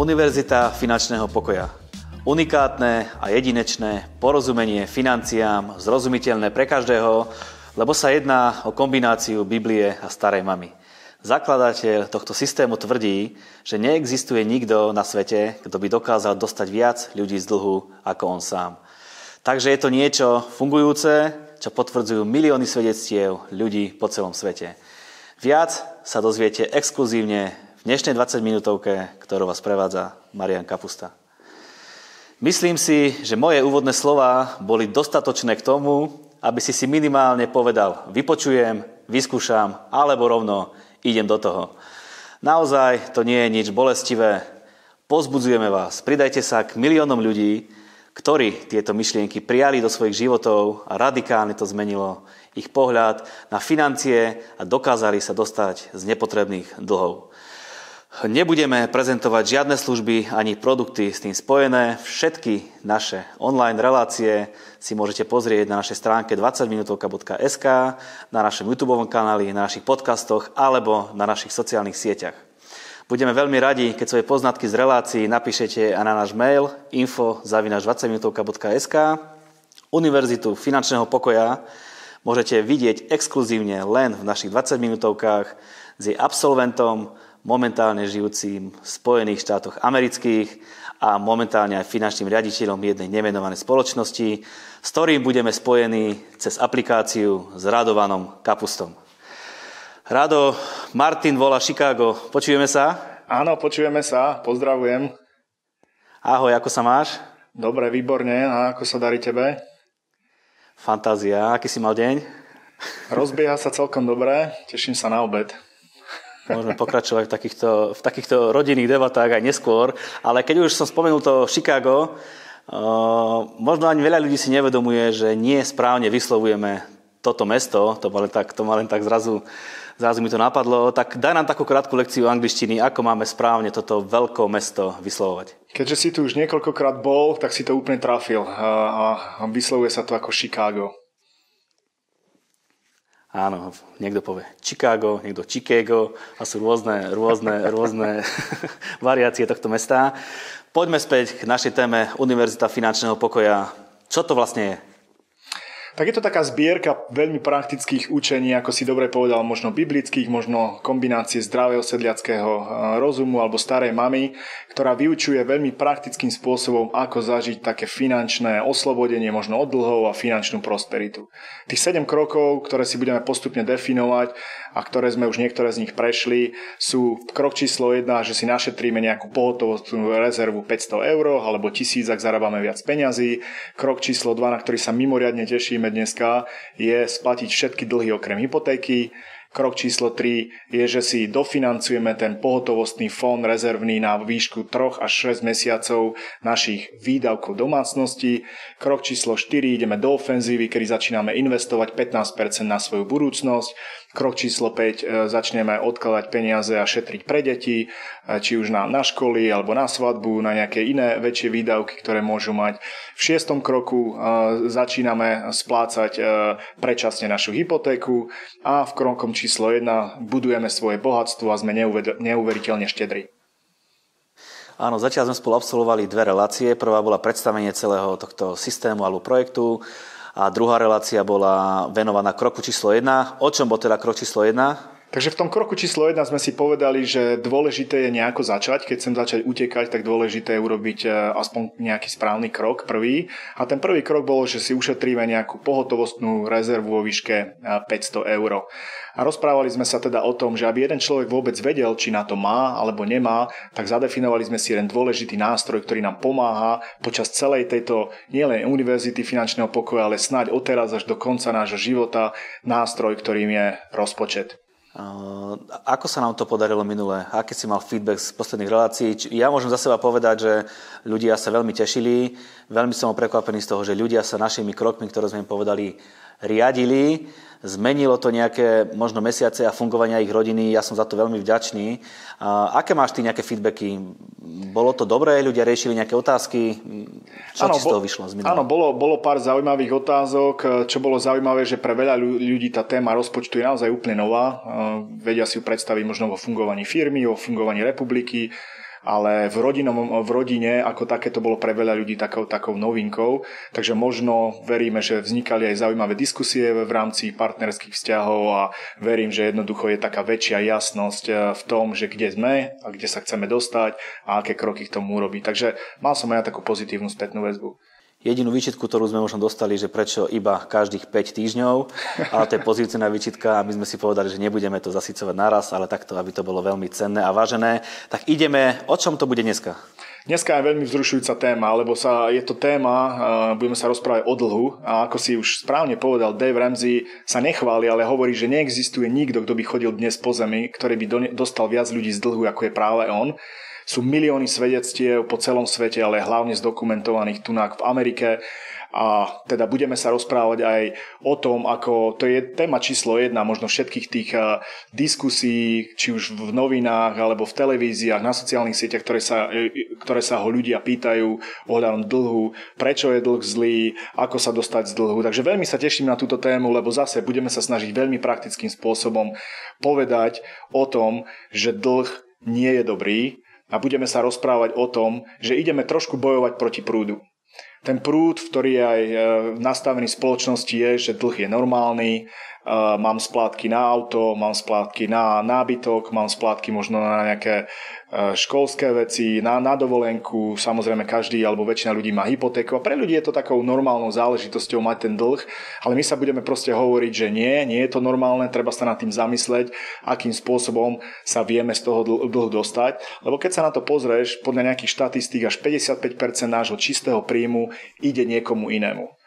Univerzita finančného pokoja. Unikátne a jedinečné porozumenie financiám, zrozumiteľné pre každého, lebo sa jedná o kombináciu Biblie a starej mamy. Zakladateľ tohto systému tvrdí, že neexistuje nikto na svete, kto by dokázal dostať viac ľudí z dlhu ako on sám. Takže je to niečo fungujúce, čo potvrdzujú milióny svedectiev ľudí po celom svete. Viac sa dozviete exkluzívne v dnešnej 20 minútovke, ktorú vás prevádza Marian Kapusta. Myslím si, že moje úvodné slova boli dostatočné k tomu, aby si si minimálne povedal vypočujem, vyskúšam, alebo rovno idem do toho. Naozaj to nie je nič bolestivé. Pozbudzujeme vás, pridajte sa k miliónom ľudí, ktorí tieto myšlienky prijali do svojich životov a radikálne to zmenilo ich pohľad na financie a dokázali sa dostať z nepotrebných dlhov. Nebudeme prezentovať žiadne služby ani produkty s tým spojené. Všetky naše online relácie si môžete pozrieť na našej stránke 20minutovka.sk, na našom YouTube kanáli, na našich podcastoch alebo na našich sociálnych sieťach. Budeme veľmi radi, keď svoje poznatky z relácií napíšete a na náš mail info 20minutovka.sk Univerzitu finančného pokoja môžete vidieť exkluzívne len v našich 20 minútovkách s jej absolventom, momentálne žijúcim v Spojených štátoch amerických a momentálne aj finančným riaditeľom jednej nemenovanej spoločnosti, s ktorým budeme spojení cez aplikáciu s Radovanom Kapustom. Rado, Martin volá Chicago. Počujeme sa? Áno, počujeme sa. Pozdravujem. Ahoj, ako sa máš? Dobre, výborne. A ako sa darí tebe? Fantázia. Aký si mal deň? Rozbieha sa celkom dobre. Teším sa na obed. Môžeme pokračovať v takýchto, v takýchto rodinných debatách aj neskôr, ale keď už som spomenul to Chicago, uh, možno ani veľa ľudí si nevedomuje, že nie správne vyslovujeme toto mesto, to ma len tak, to ma len tak zrazu, zrazu mi to napadlo, tak daj nám takú krátku lekciu angličtiny, ako máme správne toto veľké mesto vyslovovať. Keďže si tu už niekoľkokrát bol, tak si to úplne trafil a, vyslovuje sa to ako Chicago. Áno, niekto povie Chicago, niekto Chicago a sú rôzne, rôzne, rôzne variácie tohto mesta. Poďme späť k našej téme Univerzita finančného pokoja. Čo to vlastne je? Tak je to taká zbierka veľmi praktických učení, ako si dobre povedal, možno biblických, možno kombinácie zdravého sedliackého e, rozumu alebo starej mamy, ktorá vyučuje veľmi praktickým spôsobom, ako zažiť také finančné oslobodenie, možno od dlhov a finančnú prosperitu. Tých 7 krokov, ktoré si budeme postupne definovať a ktoré sme už niektoré z nich prešli, sú krok číslo 1, že si našetríme nejakú pohotovostnú rezervu 500 eur alebo 1000, ak zarábame viac peňazí. Krok číslo 2, na ktorý sa mimoriadne teším, dneska, je splatiť všetky dlhy okrem hypotéky. Krok číslo 3 je, že si dofinancujeme ten pohotovostný fond rezervný na výšku 3 až 6 mesiacov našich výdavkov domácnosti. Krok číslo 4 ideme do ofenzívy, kedy začíname investovať 15% na svoju budúcnosť. Krok číslo 5 e, začneme odkladať peniaze a šetriť pre deti, e, či už na, na školy alebo na svadbu, na nejaké iné väčšie výdavky, ktoré môžu mať. V šiestom kroku e, začíname splácať predčasne našu hypotéku a v krokom číslo 1 budujeme svoje bohatstvo a sme neuveriteľne štedri. Áno, zatiaľ sme spolu absolvovali dve relácie. Prvá bola predstavenie celého tohto systému alebo projektu a druhá relácia bola venovaná kroku číslo 1. O čom bol teda krok číslo 1? Takže v tom kroku číslo 1 sme si povedali, že dôležité je nejako začať. Keď chcem začať utekať, tak dôležité je urobiť e, aspoň nejaký správny krok, prvý. A ten prvý krok bolo, že si ušetríme nejakú pohotovostnú rezervu vo výške 500 e, eur. A rozprávali sme sa teda o tom, že aby jeden človek vôbec vedel, či na to má alebo nemá, tak zadefinovali sme si jeden dôležitý nástroj, ktorý nám pomáha počas celej tejto nielen univerzity finančného pokoja, ale snáď odteraz až do konca nášho života nástroj, ktorým je rozpočet. Ako sa nám to podarilo minule? Aký si mal feedback z posledných relácií? Ja môžem za seba povedať, že ľudia sa veľmi tešili. Veľmi som prekvapený z toho, že ľudia sa našimi krokmi, ktoré sme im povedali, riadili zmenilo to nejaké možno mesiace a fungovania ich rodiny. Ja som za to veľmi vďačný. A aké máš ty nejaké feedbacky? Bolo to dobré? Ľudia riešili nejaké otázky? Čo ano, ti z toho vyšlo? Z áno, bolo, bolo pár zaujímavých otázok. Čo bolo zaujímavé, že pre veľa ľudí tá téma rozpočtu je naozaj úplne nová. Vedia si ju predstaviť možno vo fungovaní firmy, vo fungovaní republiky ale v, rodinom, v rodine ako také to bolo pre veľa ľudí takou, takou novinkou, takže možno veríme, že vznikali aj zaujímavé diskusie v rámci partnerských vzťahov a verím, že jednoducho je taká väčšia jasnosť eh, v tom, že kde sme a kde sa chceme dostať a aké kroky k tomu urobiť. Takže mal som aj takú pozitívnu spätnú väzbu. Jedinú výčitku, ktorú sme možno dostali, že prečo iba každých 5 týždňov, ale to je pozitívna výčitka a my sme si povedali, že nebudeme to zasycovať naraz, ale takto, aby to bolo veľmi cenné a vážené. Tak ideme, o čom to bude dneska? Dneska je veľmi vzrušujúca téma, lebo sa, je to téma, budeme sa rozprávať o dlhu a ako si už správne povedal, Dave Ramsey sa nechváli, ale hovorí, že neexistuje nikto, kto by chodil dnes po zemi, ktorý by dostal viac ľudí z dlhu, ako je práve on. Sú milióny svedectiev po celom svete, ale hlavne zdokumentovaných tu v Amerike. A teda budeme sa rozprávať aj o tom, ako to je téma číslo jedna možno všetkých tých eh, diskusí, či už v novinách alebo v televíziách, na sociálnych sieťach, ktoré sa, eh, ktoré sa ho ľudia pýtajú ohľadom dlhu, prečo je dlh zlý, ako sa dostať z dlhu. Takže veľmi sa teším na túto tému, lebo zase budeme sa snažiť veľmi praktickým spôsobom povedať o tom, že dlh nie je dobrý, a budeme sa rozprávať o tom, že ideme trošku bojovať proti prúdu. Ten prúd, ktorý je aj e, nastavený v spoločnosti, je, že dlh je normálny, mám splátky na auto, mám splátky na nábytok, mám splátky možno na nejaké školské veci, na, na dovolenku, samozrejme každý alebo väčšina ľudí má hypotéku a pre ľudí je to takou normálnou záležitosťou mať ten dlh, ale my sa budeme proste hovoriť, že nie, nie je to normálne, treba sa nad tým zamysleť, akým spôsobom sa vieme z toho dlhu dostať, lebo keď sa na to pozrieš, podľa nejakých štatistík až 55% nášho čistého príjmu ide niekomu inému.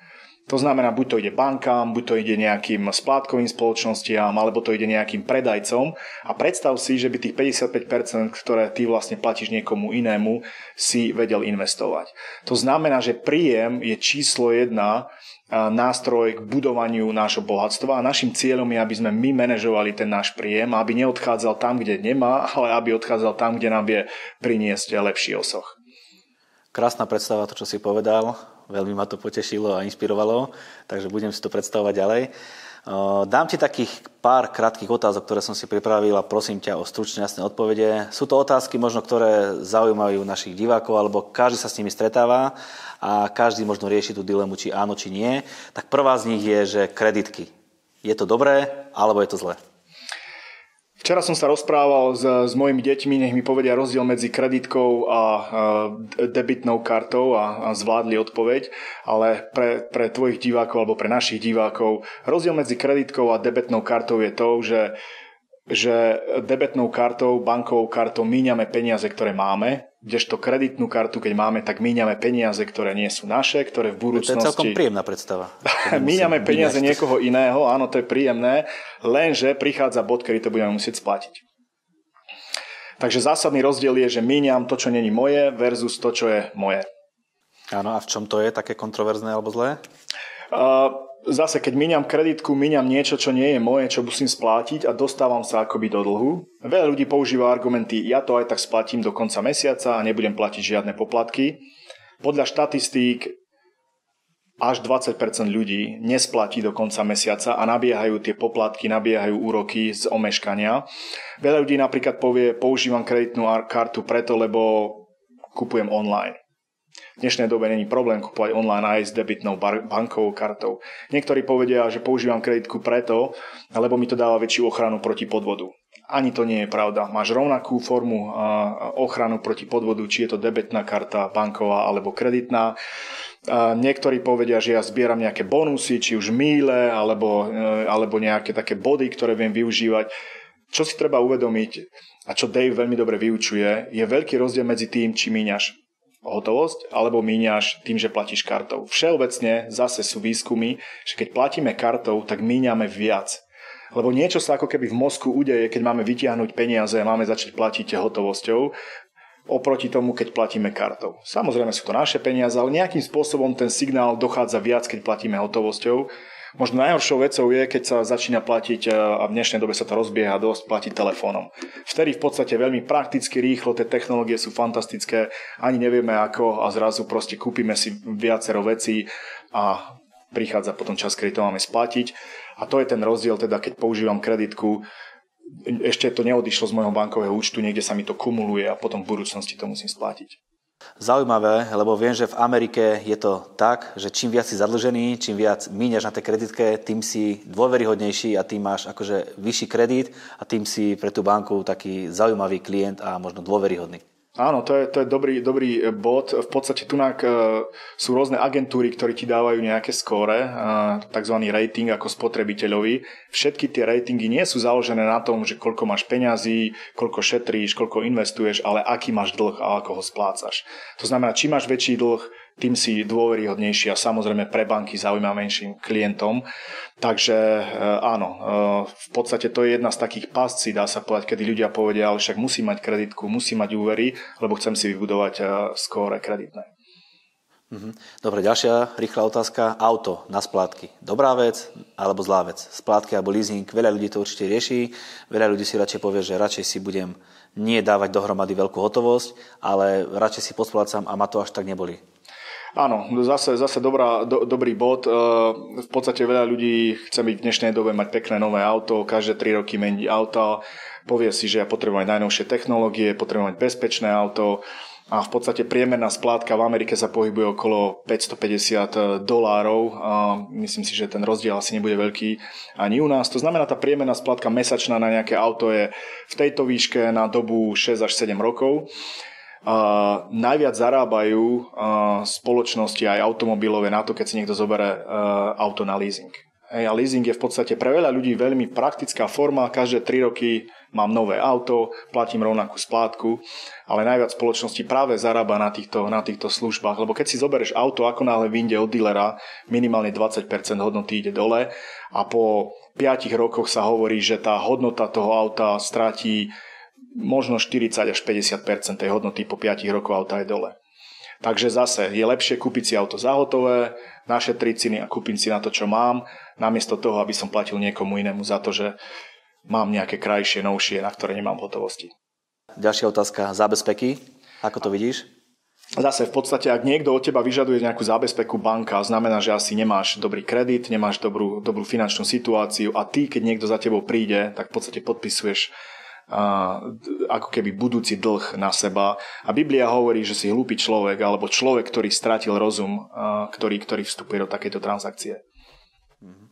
To znamená, buď to ide bankám, buď to ide nejakým splátkovým spoločnostiam, alebo to ide nejakým predajcom. A predstav si, že by tých 55%, ktoré ty vlastne platíš niekomu inému, si vedel investovať. To znamená, že príjem je číslo jedna nástroj k budovaniu nášho bohatstva a našim cieľom je, aby sme my manažovali ten náš príjem, aby neodchádzal tam, kde nemá, ale aby odchádzal tam, kde nám vie priniesť lepší osoch. Krásna predstava, to, čo si povedal. Veľmi ma to potešilo a inšpirovalo, takže budem si to predstavovať ďalej. Dám ti takých pár krátkých otázok, ktoré som si pripravil a prosím ťa o stručne jasné odpovede. Sú to otázky možno, ktoré zaujímajú našich divákov, alebo každý sa s nimi stretáva a každý možno rieši tú dilemu, či áno, či nie. Tak prvá z nich je, že kreditky. Je to dobré, alebo je to zlé? Včera som sa rozprával s, s mojimi deťmi, nech mi povedia rozdiel medzi kreditkou a, a debitnou kartou a, a zvládli odpoveď, ale pre, pre tvojich divákov alebo pre našich divákov rozdiel medzi kreditkou a debetnou kartou je to, že že debetnou kartou, bankovou kartou míňame peniaze, ktoré máme, kdežto kreditnú kartu, keď máme, tak míňame peniaze, ktoré nie sú naše, ktoré v budúcnosti... To je celkom príjemná predstava. míňame peniaze niekoho iného, áno, to je príjemné, lenže prichádza bod, kedy to budeme musieť splatiť. Takže zásadný rozdiel je, že míňam to, čo není moje versus to, čo je moje. Áno, a v čom to je také kontroverzné alebo zlé? Zase keď míňam kreditku, míňam niečo, čo nie je moje, čo musím splátiť a dostávam sa akoby do dlhu. Veľa ľudí používa argumenty, ja to aj tak splatím do konca mesiaca a nebudem platiť žiadne poplatky. Podľa štatistík až 20% ľudí nesplatí do konca mesiaca a nabiehajú tie poplatky, nabiehajú úroky z omeškania. Veľa ľudí napríklad povie, používam kreditnú kartu preto, lebo kupujem online. V dnešnej dobe není problém kupovať online aj s debitnou bankovou kartou. Niektorí povedia, že používam kreditku preto, lebo mi to dáva väčšiu ochranu proti podvodu. Ani to nie je pravda. Máš rovnakú formu ochranu proti podvodu, či je to debetná karta, banková alebo kreditná. Niektorí povedia, že ja zbieram nejaké bonusy, či už míle, alebo, e, alebo nejaké také body, ktoré viem využívať. Čo si treba uvedomiť, a čo Dave veľmi dobre vyučuje, je veľký rozdiel medzi tým, či míňaš hotovosť, alebo míňaš tým, že platíš kartou. Všeobecne zase sú výskumy, že keď platíme kartou, tak míňame viac. Lebo niečo sa ako keby v mozku udeje, keď máme vytiahnuť peniaze a máme začať platiť hotovosťou, oproti tomu, keď platíme kartou. Samozrejme sú to naše peniaze, ale nejakým spôsobom ten signál dochádza viac, keď platíme hotovosťou Možno najhoršou vecou je, keď sa začína platiť, e, a v dnešnej dobe sa to rozbieha dosť, platiť telefónom. Vtedy v podstate veľmi prakticky, rýchlo, tie technológie sú fantastické, ani nevieme ako a zrazu proste kúpime si viacero vecí a prichádza potom čas, kedy to máme splatiť. A to je ten rozdiel, teda keď používam kreditku, ešte to neodišlo z môjho bankového účtu, niekde sa mi to kumuluje a potom v budúcnosti to musím splatiť. Zaujímavé, lebo viem, že v Amerike je to tak, že čím viac si zadlžený, čím viac míňaš na tej kreditke, tým si dôveryhodnejší a tým máš akože vyšší kredit a tým si pre tú banku taký zaujímavý klient a možno dôveryhodný. Áno, to je, to je dobrý, dobrý e, bod. V podstate tu e, sú rôzne agentúry, ktorí ti dávajú nejaké skóre, tzv. rating ako spotrebiteľovi. Všetky tie ratingy nie sú založené na tom, že koľko máš peňazí, koľko šetríš, koľko investuješ, ale aký máš dlh a ako ho splácaš. To znamená, či máš väčší dlh, tým si dôveryhodnejší a samozrejme pre banky zaujímavejším klientom. Takže e, áno, e, v podstate to je jedna z takých pascí, dá sa povedať, kedy ľudia povedia, ale však musí mať kreditku, musí mať úvery, lebo chcem si vybudovať e, skóre kreditné. Mhm. Dobre, ďalšia rýchla otázka. Auto na splátky. Dobrá vec alebo zlá vec? Splátky alebo leasing. Veľa ľudí to určite rieši. Veľa ľudí si radšej povie, že radšej si budem nie dávať dohromady veľkú hotovosť, ale radšej si posplácam a ma to až tak neboli. Áno, zase, zase dobrá, do, dobrý bod. E, v podstate veľa ľudí chce byť v dnešnej dobe mať pekné nové auto, každé 3 roky meniť auto, povie si, že ja potrebujem najnovšie technológie, potrebujem mať bezpečné auto a v podstate priemerná splátka v Amerike sa pohybuje okolo 550 dolárov myslím si, že ten rozdiel asi nebude veľký ani u nás. To znamená, tá priemerná splátka mesačná na nejaké auto je v tejto výške na dobu 6 až 7 rokov. Najviac zarábajú uh, spoločnosti aj automobilové na to, keď si niekto zoberie uh, auto na leasing. Hej, a leasing je v podstate pre veľa ľudí veľmi praktická forma. Každé 3 roky mám nové auto, platím rovnakú splátku, ale najviac spoločnosti práve zarába na týchto, na týchto službách. Lebo keď si zoberieš auto, ako náhle vyjde od dealera, minimálne 20% hodnoty ide dole a po 5 rokoch sa hovorí, že tá hodnota toho auta stratí možno 40 až 50 tej hodnoty po 5 rokov auta je dole. Takže zase je lepšie kúpiť si auto za hotové, našetriť si a kúpiť si na to, čo mám, namiesto toho, aby som platil niekomu inému za to, že mám nejaké krajšie, novšie, na ktoré nemám hotovosti. Ďalšia otázka, zábezpeky. Ako to vidíš? Zase v podstate, ak niekto od teba vyžaduje nejakú zábezpeku banka, znamená, že asi nemáš dobrý kredit, nemáš dobrú, dobrú finančnú situáciu a ty, keď niekto za tebou príde, tak v podstate podpisuješ ako keby budúci dlh na seba. A Biblia hovorí, že si hlúpy človek alebo človek, ktorý stratil rozum, ktorý, ktorý vstupuje do takejto transakcie. Mhm.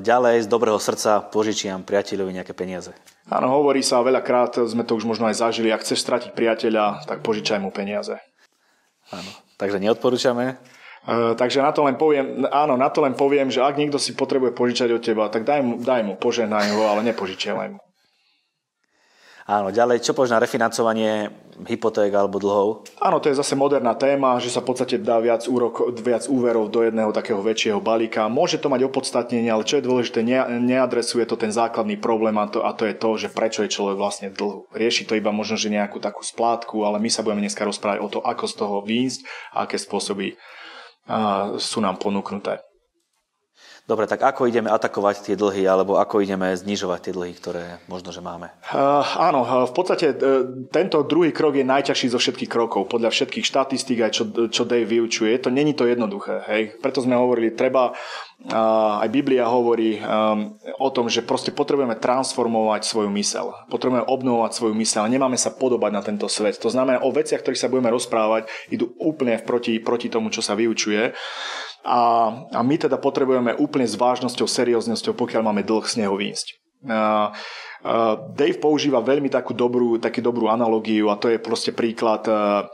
Ďalej z dobrého srdca požičiam priateľovi nejaké peniaze. Áno, hovorí sa veľakrát, sme to už možno aj zažili, ak chceš stratiť priateľa, tak požičaj mu peniaze. Áno, takže neodporúčame. Takže na to len poviem, áno, na to len poviem, že ak niekto si potrebuje požičať od teba, tak daj mu, daj mu požehnaj ho, ale nepožičiavaj mu. Áno, ďalej, čo povieš na refinancovanie hypoték alebo dlhov? Áno, to je zase moderná téma, že sa v podstate dá viac, úrok, viac úverov do jedného takého väčšieho balíka. Môže to mať opodstatnenie, ale čo je dôležité, ne, neadresuje to ten základný problém a to, a to je to, že prečo je človek vlastne dlhu. Rieši to iba možno, že nejakú takú splátku, ale my sa budeme dneska rozprávať o to, ako z toho výjsť a aké spôsoby a, sú nám ponúknuté. Dobre, tak ako ideme atakovať tie dlhy, alebo ako ideme znižovať tie dlhy, ktoré možno, že máme? Uh, áno, v podstate uh, tento druhý krok je najťažší zo všetkých krokov. Podľa všetkých štatistík, aj čo, čo Dave vyučuje, to není to jednoduché. Hej? Preto sme hovorili, treba, uh, aj Biblia hovorí um, o tom, že proste potrebujeme transformovať svoju mysel. Potrebujeme obnovovať svoju mysel. Nemáme sa podobať na tento svet. To znamená, o veciach, ktorých sa budeme rozprávať, idú úplne proti, proti tomu, čo sa vyučuje. A, a my teda potrebujeme úplne s vážnosťou, serióznosťou, pokiaľ máme dlh z neho výjsť. Dave používa veľmi takú dobrú, takú dobrú analogiu a to je proste príklad uh,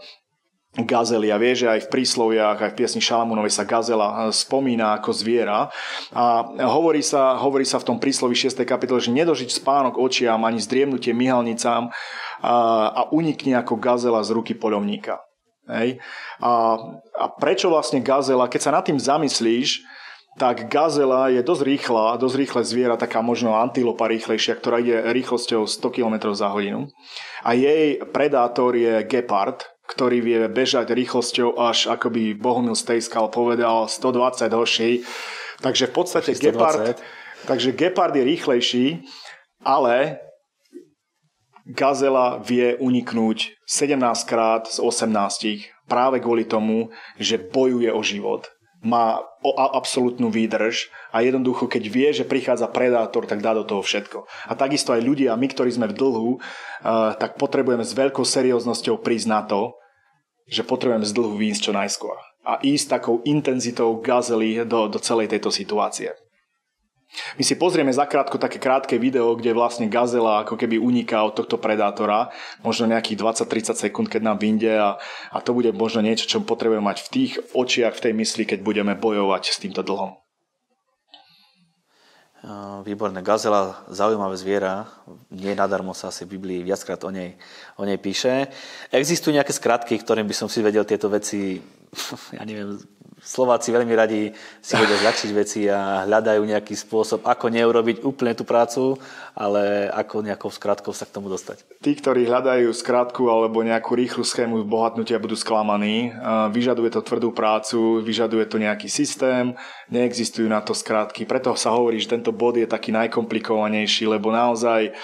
gazely. A vie, že aj v prísloviach, aj v piesni Šalamúnovej sa gazela spomína ako zviera. A hovorí sa, hovorí sa v tom príslovi 6. kapitole, že nedožiť spánok očiam ani zdriemnutie myhalnicám a, a unikne ako gazela z ruky poľovníka. Hej. A, a prečo vlastne gazela, keď sa nad tým zamyslíš, tak gazela je dosť rýchla, dosť rýchle zviera, taká možno antilopa rýchlejšia, ktorá ide rýchlosťou 100 km za hodinu. A jej predátor je gepard, ktorý vie bežať rýchlosťou až, ako by Bohumil Stejskal povedal, 120 hoší. Takže v podstate gepard, takže gepard je rýchlejší, ale Gazela vie uniknúť 17 krát z 18 práve kvôli tomu, že bojuje o život. má absolútnu výdrž a jednoducho, keď vie, že prichádza predátor, tak dá do toho všetko. A takisto aj ľudia, my, ktorí sme v dlhu, uh, tak potrebujeme s veľkou serióznosťou prísť na to, že potrebujeme z dlhu výjsť čo najskôr a ísť takou intenzitou gazely do, do celej tejto situácie. My si pozrieme zakrátko také krátke video, kde vlastne gazela ako keby uniká od tohto predátora, možno nejakých 20-30 sekúnd, keď nám vyjde a, a to bude možno niečo, čo potrebujeme mať v tých očiach, v tej mysli, keď budeme bojovať s týmto dlhom. Výborné. Gazela, zaujímavé zviera. Nie nadarmo sa asi v Biblii viackrát o nej, o nej píše. Existujú nejaké skratky, ktorým by som si vedel tieto veci, ja neviem, Slováci veľmi radi si vedia zľahčiť veci a hľadajú nejaký spôsob, ako neurobiť úplne tú prácu, ale ako nejakou skratkou sa k tomu dostať. Tí, ktorí hľadajú skratku alebo nejakú rýchlu schému bohatnutia, budú sklamaní. Vyžaduje to tvrdú prácu, vyžaduje to nejaký systém, neexistujú na to skratky. Preto sa hovorí, že tento bod je taký najkomplikovanejší, lebo naozaj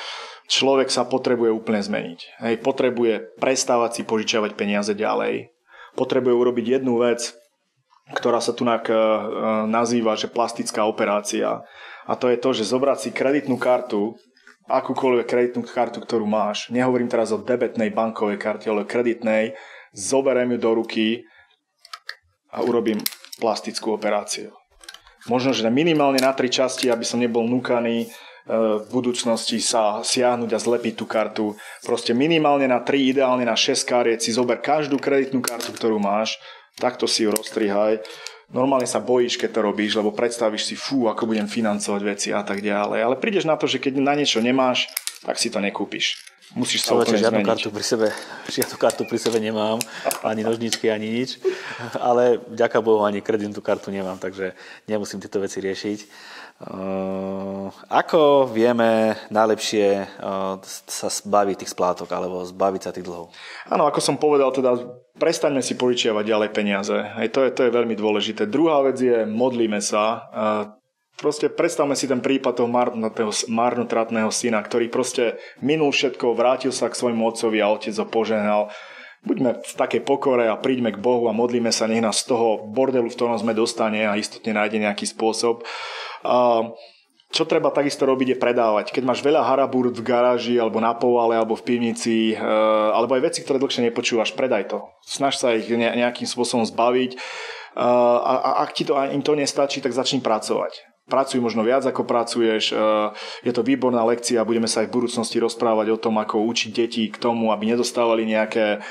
človek sa potrebuje úplne zmeniť. Hej, potrebuje prestávať si požičiavať peniaze ďalej. Potrebuje urobiť jednu vec, ktorá sa tu e, nazýva, že plastická operácia. A to je to, že zobrať si kreditnú kartu, akúkoľvek kreditnú kartu, ktorú máš, nehovorím teraz o debetnej bankovej karte, ale kreditnej, zoberiem ju do ruky a urobím plastickú operáciu. Možno, že minimálne na tri časti, aby som nebol núkaný e, v budúcnosti sa siahnuť a zlepiť tú kartu. Proste minimálne na 3, ideálne na 6 kariet si zober každú kreditnú kartu, ktorú máš takto si ju rozstrihaj. Normálne sa bojíš, keď to robíš, lebo predstavíš si, fú, ako budem financovať veci a tak ďalej. Ale prídeš na to, že keď na niečo nemáš, tak si to nekúpiš. Musíš sa úplne žiadnu zmeniť. kartu pri sebe, žiadnu kartu pri sebe nemám, ani nožničky, ani nič. Ale ďaká Bohu, ani kreditnú kartu nemám, takže nemusím tieto veci riešiť. Uh, ako vieme najlepšie uh, sa zbaviť tých splátok alebo zbaviť sa tých dlhov? Áno, ako som povedal, teda prestaňme si požičiavať ďalej peniaze. Aj to je, to je veľmi dôležité. Druhá vec je, modlíme sa. Uh, proste predstavme si ten prípad toho marnotratného syna, ktorý proste minul všetko, vrátil sa k svojmu otcovi a otec ho požehnal buďme v takej pokore a príďme k Bohu a modlíme sa, nech nás z toho bordelu, v ktorom sme dostane a istotne nájde nejaký spôsob. A čo treba takisto robiť je predávať. Keď máš veľa harabúr v garáži alebo na povale alebo v pivnici, e, alebo aj veci, ktoré dlhšie nepočúvaš, predaj to. Snaž sa ich nejakým spôsobom zbaviť e, a ak ti to, im to nestačí, tak začni pracovať. Pracuj možno viac ako pracuješ. E, je to výborná lekcia, budeme sa aj v budúcnosti rozprávať o tom, ako učiť deti k tomu, aby nedostávali nejaké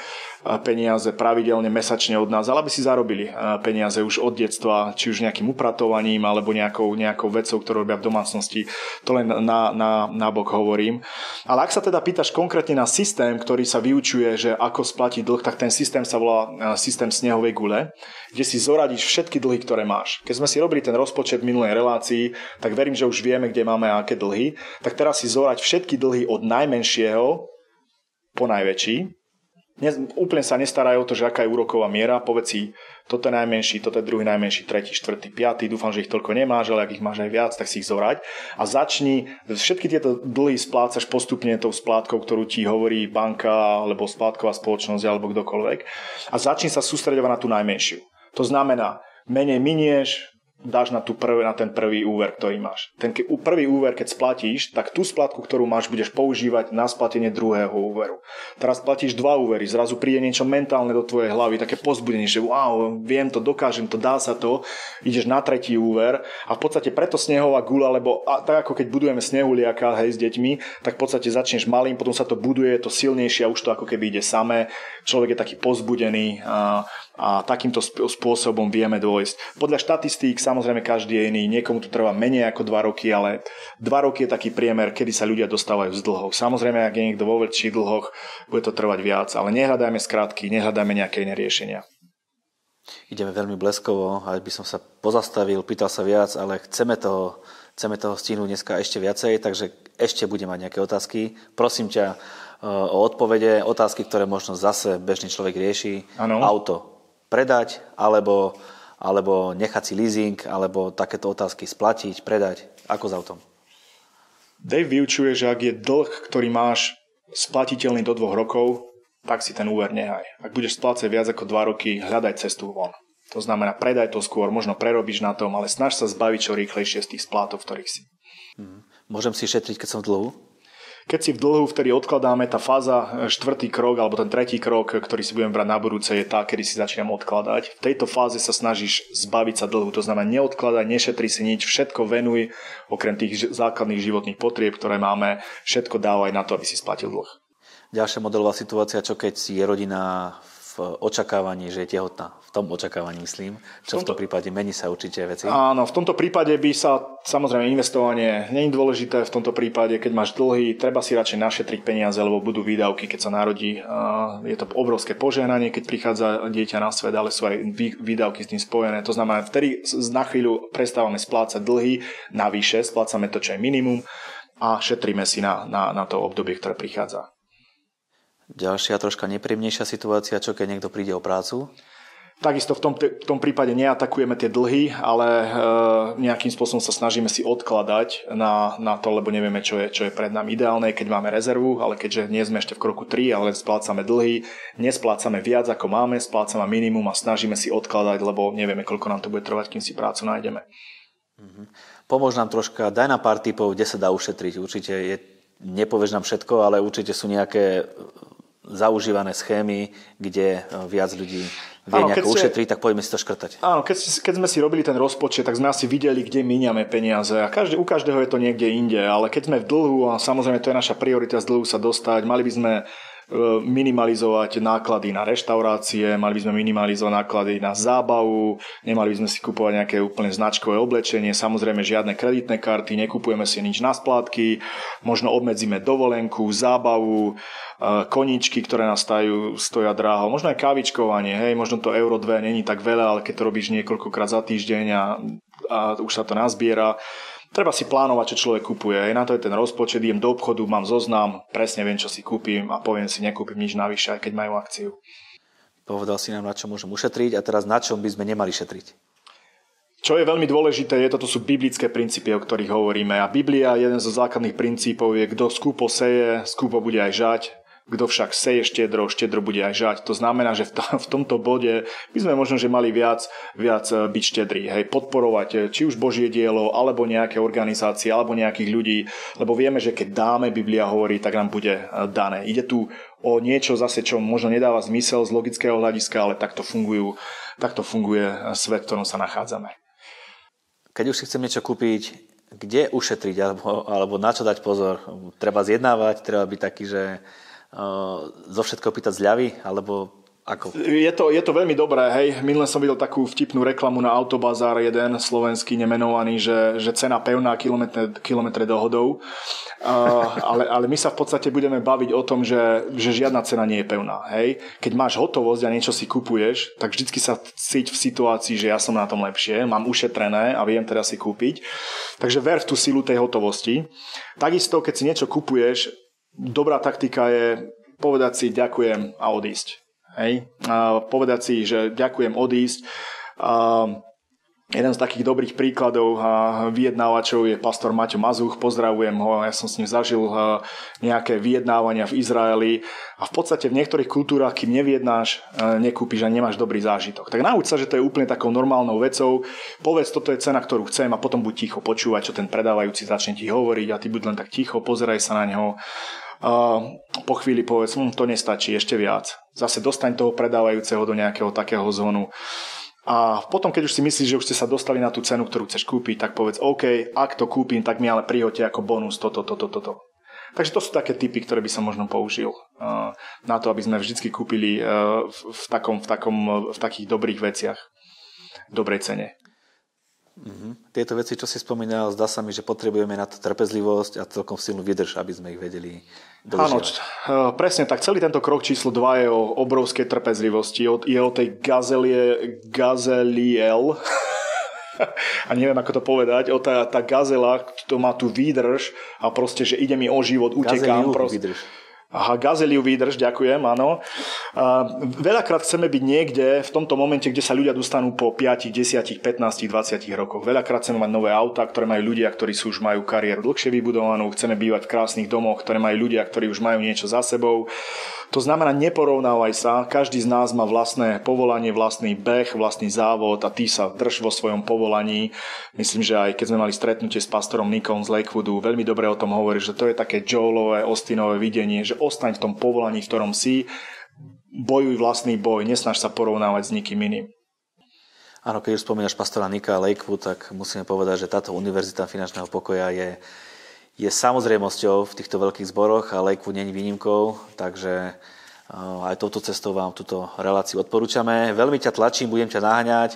peniaze pravidelne mesačne od nás, ale aby si zarobili peniaze už od detstva, či už nejakým upratovaním alebo nejakou, nejakou vecou, ktorú robia v domácnosti. To len na, na, na bok hovorím. Ale ak sa teda pýtaš konkrétne na systém, ktorý sa vyučuje, že ako splatiť dlh, tak ten systém sa volá systém snehovej gule, kde si zoradíš všetky dlhy, ktoré máš. Keď sme si robili ten rozpočet v minulej relácii, tak verím, že už vieme, kde máme aké dlhy. Tak teraz si zorať všetky dlhy od najmenšieho po najväčší ne, úplne sa nestarajú o to, že aká je úroková miera. Povedz si, toto je najmenší, toto je druhý najmenší, tretí, štvrtý, piatý. Dúfam, že ich toľko nemáš, ale ak ich máš aj viac, tak si ich zorať. A začni, všetky tieto dlhy splácaš postupne tou splátkou, ktorú ti hovorí banka, alebo splátková spoločnosť, alebo kdokoľvek. A začni sa sústredovať na tú najmenšiu. To znamená, menej minieš, dáš na, tú prv, na ten prvý úver, ktorý máš. Ten prvý úver, keď splatíš, tak tú splatku, ktorú máš, budeš používať na splatenie druhého úveru. Teraz platíš dva úvery, zrazu príde niečo mentálne do tvojej hlavy, také pozbudenie, že wow, viem to, dokážem to, dá sa to, ideš na tretí úver a v podstate preto snehová gula, lebo a, tak ako keď budujeme snehuliaka hej, s deťmi, tak v podstate začneš malým, potom sa to buduje, je to silnejšie a už to ako keby ide samé. Človek je taký pozbudený a, a takýmto spôsobom vieme dôjsť. Podľa štatistík samozrejme každý je iný, niekomu to trvá menej ako 2 roky, ale 2 roky je taký priemer, kedy sa ľudia dostávajú z dlhov. Samozrejme, ak je niekto vo väčších dlhoch, bude to trvať viac, ale nehľadajme skrátky, nehľadajme nejaké iné riešenia. Ideme veľmi bleskovo, aby by som sa pozastavil, pýtal sa viac, ale chceme toho, chceme toho stihnúť dneska ešte viacej, takže ešte budem mať nejaké otázky. Prosím ťa eh, o odpovede, otázky, ktoré možno zase bežný človek rieši. Ano. Auto, predať, alebo, alebo nechať si leasing, alebo takéto otázky splatiť, predať. Ako s autom? Dave vyučuje, že ak je dlh, ktorý máš splatiteľný do dvoch rokov, tak si ten úver nehaj. Ak budeš splácať viac ako dva roky, hľadaj cestu von. To znamená, predaj to skôr, možno prerobíš na tom, ale snaž sa zbaviť čo rýchlejšie z tých splátov, v ktorých si. Mm. Môžem si šetriť, keď som v dlhu? Keď si v dlhu, vtedy odkladáme, tá fáza, e, štvrtý krok alebo ten tretí krok, ktorý si budem brať na budúce, je tá, kedy si začínam odkladať. V tejto fáze sa snažíš zbaviť sa dlhu, to znamená neodkladaj, nešetri si nič, všetko venuj, okrem tých základných životných potrieb, ktoré máme, všetko dávaj na to, aby si splatil dlh. Ďalšia modelová situácia, čo keď je rodina očakávaní, že je tehotná. V tom očakávaní myslím. Čo v, tomto... v tom prípade mení sa určite veci? Áno, v tomto prípade by sa, samozrejme, investovanie nie je dôležité v tomto prípade, keď máš dlhy, treba si radšej našetriť peniaze, lebo budú výdavky, keď sa narodí. Je to obrovské požehnanie, keď prichádza dieťa na svet, ale sú aj výdavky s tým spojené. To znamená, vtedy na chvíľu prestávame splácať dlhy, navyše splácame to, čo je minimum a šetríme si na, na, na to obdobie, ktoré prichádza. Ďalšia troška nepríjemnejšia situácia, čo keď niekto príde o prácu? Takisto v tom, v tom prípade neatakujeme tie dlhy, ale e, nejakým spôsobom sa snažíme si odkladať na, na to, lebo nevieme, čo je, čo je pred nami ideálne, keď máme rezervu, ale keďže nie sme ešte v kroku 3, ale splácame dlhy, nesplácame viac ako máme, splácame minimum a snažíme si odkladať, lebo nevieme, koľko nám to bude trvať, kým si prácu nájdeme. Mm-hmm. Pomôž nám troška, daj nám pár typov, kde sa dá ušetriť. Určite je, nepovieš nám všetko, ale určite sú nejaké zaužívané schémy, kde eh, viac ľudí vie áno, nejako ušetriť, tak poďme si to škrtať. Áno, keď, keď sme si robili ten rozpočet, tak sme asi videli, kde míňame peniaze. A každý, u každého je to niekde inde, ale keď sme v dlhu, a samozrejme to je naša priorita z dlhu sa dostať, mali by sme minimalizovať náklady na reštaurácie, mali by sme minimalizovať náklady na zábavu, nemali by sme si kupovať nejaké úplne značkové oblečenie, samozrejme žiadne kreditné karty, nekupujeme si nič na splátky, možno obmedzíme dovolenku, zábavu, e, koničky, ktoré nás stajú, stoja dráho, možno aj kávičkovanie, hej, možno to euro 2 není tak veľa, ale keď to robíš niekoľkokrát za týždeň a, a už sa to nazbiera, Treba si plánovať, čo človek kupuje. Aj na to je ten rozpočet, idem do obchodu, mám zoznam, presne viem, čo si kúpim a poviem si, nekúpim nič navyše, aj keď majú akciu. Povedal si nám, na čo môžem ušetriť a teraz na čom by sme nemali šetriť. Čo je veľmi dôležité, je toto sú biblické princípy, o ktorých hovoríme. A Biblia, jeden zo základných princípov je, kto skúpo seje, skúpo bude aj žať. Kto však seje štedro, štedro bude aj žať. To znamená, že v, to, v tomto bode by sme možno, že mali viac, viac e, byť štedrí. Hej, podporovať e, či už Božie dielo, alebo nejaké organizácie, alebo nejakých ľudí, lebo vieme, že keď dáme, Biblia hovorí, tak nám bude e, dané. Ide tu o niečo zase, čo možno nedáva zmysel z logického hľadiska, ale takto, fungujú, takto funguje svet, v ktorom sa nachádzame. Keď už si chcem niečo kúpiť, kde ušetriť alebo, alebo na čo dať pozor? Treba zjednávať, treba byť taký, že zo všetko pýtať zľavy, alebo ako? Je to, je to veľmi dobré, hej. Minule som videl takú vtipnú reklamu na Autobazár, jeden slovenský nemenovaný, že, že cena pevná kilometre, kilometre dohodou. Uh, ale, ale my sa v podstate budeme baviť o tom, že, že žiadna cena nie je pevná, hej. Keď máš hotovosť a niečo si kupuješ, tak vždycky sa cíť v situácii, že ja som na tom lepšie, mám ušetrené a viem teda si kúpiť. Takže ver v tú silu tej hotovosti. Takisto, keď si niečo kupuješ, dobrá taktika je povedať si ďakujem a odísť. Hej? A povedať si, že ďakujem odísť. A jeden z takých dobrých príkladov vyjednávačov je pastor Maťo Mazuch, pozdravujem ho, ja som s ním zažil nejaké vyjednávania v Izraeli a v podstate v niektorých kultúrach, kým neviednáš, nekúpiš a nemáš dobrý zážitok. Tak nauč sa, že to je úplne takou normálnou vecou, povedz, toto je cena, ktorú chcem a potom buď ticho počúvať, čo ten predávajúci začne ti hovoriť a ty buď len tak ticho, pozeraj sa na neho po chvíli povedz, hm, to nestačí, ešte viac. Zase dostaň toho predávajúceho do nejakého takého zónu. A potom, keď už si myslíš, že už ste sa dostali na tú cenu, ktorú chceš kúpiť, tak povedz, OK, ak to kúpim, tak mi ale prihoďte ako bonus toto, toto, toto. Takže to sú také typy, ktoré by som možno použil na to, aby sme vždy kúpili v, takom, v, takom, v takých dobrých veciach, dobrej cene. Mm-hmm. Tieto veci, čo si spomínal, zdá sa mi, že potrebujeme na to trpezlivosť a celkom silnú vydrž, aby sme ich vedeli Áno, e, presne tak. Celý tento krok číslo 2 je o obrovskej trpezlivosti. Je o tej gazelie, gazeliel, a neviem ako to povedať, o tá, tá gazela, to má tú výdrž a proste, že ide mi o život, utekám. Gazeliu proste. výdrž. Aha, gazeliu výdrž, ďakujem, áno. A veľakrát chceme byť niekde v tomto momente, kde sa ľudia dostanú po 5, 10, 15, 20 rokoch. Veľakrát chceme mať nové auta, ktoré majú ľudia, ktorí sú už majú kariéru dlhšie vybudovanú. Chceme bývať v krásnych domoch, ktoré majú ľudia, ktorí už majú niečo za sebou. To znamená, neporovnávaj sa, každý z nás má vlastné povolanie, vlastný beh, vlastný závod a ty sa drž vo svojom povolaní. Myslím, že aj keď sme mali stretnutie s pastorom Nikom z Lakewoodu, veľmi dobre o tom hovorí, že to je také Joelové, Ostinové videnie, že ostaň v tom povolaní, v ktorom si, bojuj vlastný boj, nesnaž sa porovnávať s nikým iným. Áno, keď už spomínaš pastora Nika Lakewood, tak musíme povedať, že táto Univerzita finančného pokoja je, je samozrejmosťou v týchto veľkých zboroch a Lakewood není výnimkou, takže aj touto cestou vám túto reláciu odporúčame. Veľmi ťa tlačím, budem ťa naháňať.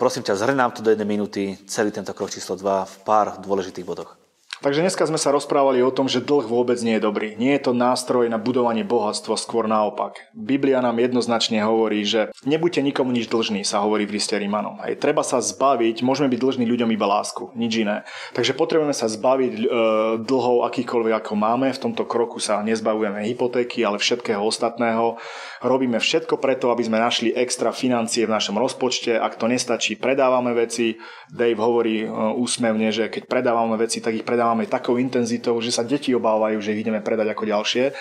Prosím ťa, zhrň nám to do jednej minúty, celý tento krok číslo 2 v pár dôležitých bodoch. Takže dneska sme sa rozprávali o tom, že dlh vôbec nie je dobrý. Nie je to nástroj na budovanie bohatstva, skôr naopak. Biblia nám jednoznačne hovorí, že nebuďte nikomu nič dlžný, sa hovorí v liste Rímanom. Hej, treba sa zbaviť, môžeme byť dlžní ľuďom iba lásku, nič iné. Takže potrebujeme sa zbaviť e, dlhov akýkoľvek ako máme. V tomto kroku sa nezbavujeme hypotéky, ale všetkého ostatného. Robíme všetko preto, aby sme našli extra financie v našom rozpočte. Ak to nestačí, predávame veci. Dave hovorí e, úsmevne, že keď predávame veci, tak ich predávame predávame takou intenzitou, že sa deti obávajú, že ich ideme predať ako ďalšie.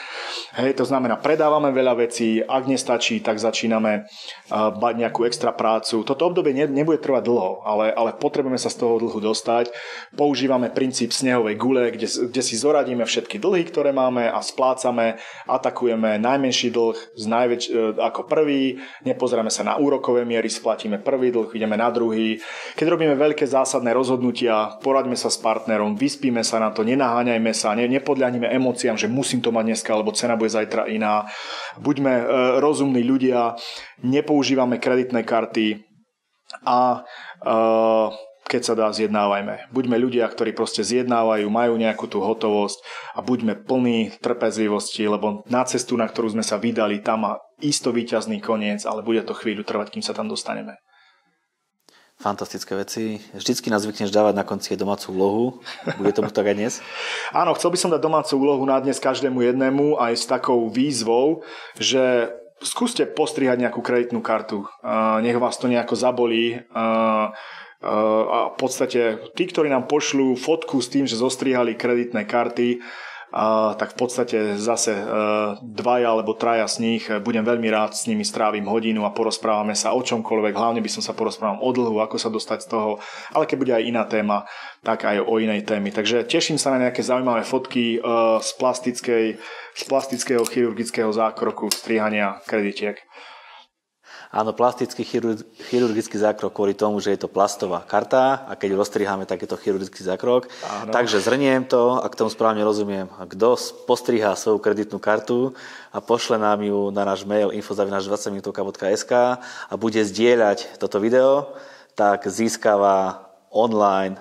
Hej, to znamená, predávame veľa vecí, ak nestačí, tak začíname uh, bať nejakú extra prácu. Toto obdobie ne, nebude trvať dlho, ale, ale potrebujeme sa z toho dlhu dostať. Používame princíp snehovej gule, kde, kde si zoradíme všetky dlhy, ktoré máme a splácame, atakujeme najmenší dlh z najväč, uh, ako prvý, nepozeráme sa na úrokové miery, splatíme prvý dlh, ideme na druhý. Keď robíme veľké zásadné rozhodnutia, poraďme sa s partnerom, vyspíme Netešíme sa na to, nenaháňajme sa, ne, nepodľahnime emóciám, že musím to mať dneska, lebo cena bude zajtra iná. Buďme e, rozumní ľudia, nepoužívame kreditné karty a e, keď sa dá, zjednávajme. Buďme ľudia, ktorí proste zjednávajú, majú nejakú tú hotovosť a buďme plní trpezlivosti, lebo na cestu, na ktorú sme sa vydali, tam má isto výťazný koniec, ale bude to chvíľu trvať, kým sa tam dostaneme fantastické veci. Vždycky nás zvykneš dávať na konci domácu úlohu. Bude tomu tak aj dnes? Áno, chcel by som dať domácu úlohu na dnes každému jednému aj s takou výzvou, že skúste postrihať nejakú kreditnú kartu. Nech vás to nejako zabolí. A v podstate tí, ktorí nám pošlú fotku s tým, že zostrihali kreditné karty, tak v podstate zase e, dvaja alebo traja z nich e, budem veľmi rád s nimi strávim hodinu a porozprávame sa o čomkoľvek, hlavne by som sa porozprával o dlhu, ako sa dostať z toho, ale keď bude aj iná téma, tak aj o inej témy. Takže teším sa na nejaké zaujímavé fotky e, z plastickej z plastického chirurgického zákroku strihania kreditiek. Áno, plastický chirurgický zákrok kvôli tomu, že je to plastová karta a keď rozstriháme, tak je to chirurgický zákrok. Áno. Takže zhrniem to, ak tomu správne rozumiem. Kto postrihá svoju kreditnú kartu a pošle nám ju na náš mail info.20minutovka.sk a bude zdieľať toto video, tak získava online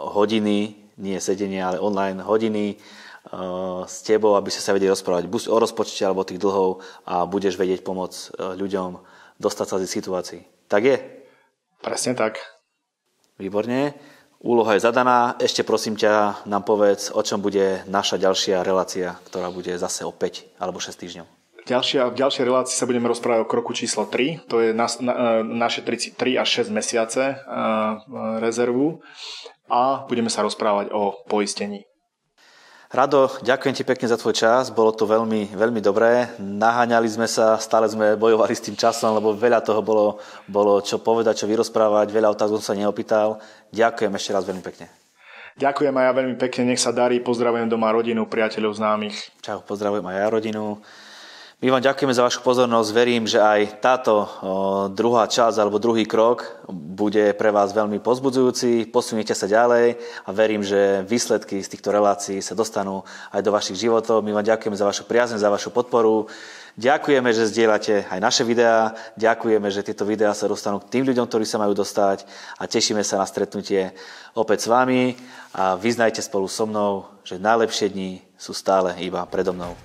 hodiny, nie sedenie, ale online hodiny uh, s tebou, aby ste sa vedeli rozprávať buď o rozpočte alebo tých dlhov a budeš vedieť pomôcť uh, ľuďom dostať sa z situácií. Tak je? Presne tak. Výborne. Úloha je zadaná. Ešte prosím ťa, nám povedz, o čom bude naša ďalšia relácia, ktorá bude zase o 5 alebo 6 týždňov. Ďalšia, v ďalšej relácii sa budeme rozprávať o kroku číslo 3. To je na, na, naše 3, 3 až 6 mesiace uh, rezervu. A budeme sa rozprávať o poistení. Rado, ďakujem ti pekne za tvoj čas, bolo to veľmi, veľmi dobré. Naháňali sme sa, stále sme bojovali s tým časom, lebo veľa toho bolo, bolo čo povedať, čo vyrozprávať, veľa otázok som sa neopýtal. Ďakujem ešte raz veľmi pekne. Ďakujem aj ja veľmi pekne, nech sa darí, pozdravujem doma rodinu, priateľov, známych. Čau, pozdravujem aj ja rodinu. My vám ďakujeme za vašu pozornosť. Verím, že aj táto druhá časť alebo druhý krok bude pre vás veľmi pozbudzujúci. Posuniete sa ďalej a verím, že výsledky z týchto relácií sa dostanú aj do vašich životov. My vám ďakujeme za vašu priazň, za vašu podporu. Ďakujeme, že zdieľate aj naše videá. Ďakujeme, že tieto videá sa dostanú k tým ľuďom, ktorí sa majú dostať a tešíme sa na stretnutie opäť s vami a vyznajte spolu so mnou, že najlepšie dni sú stále iba predo mnou.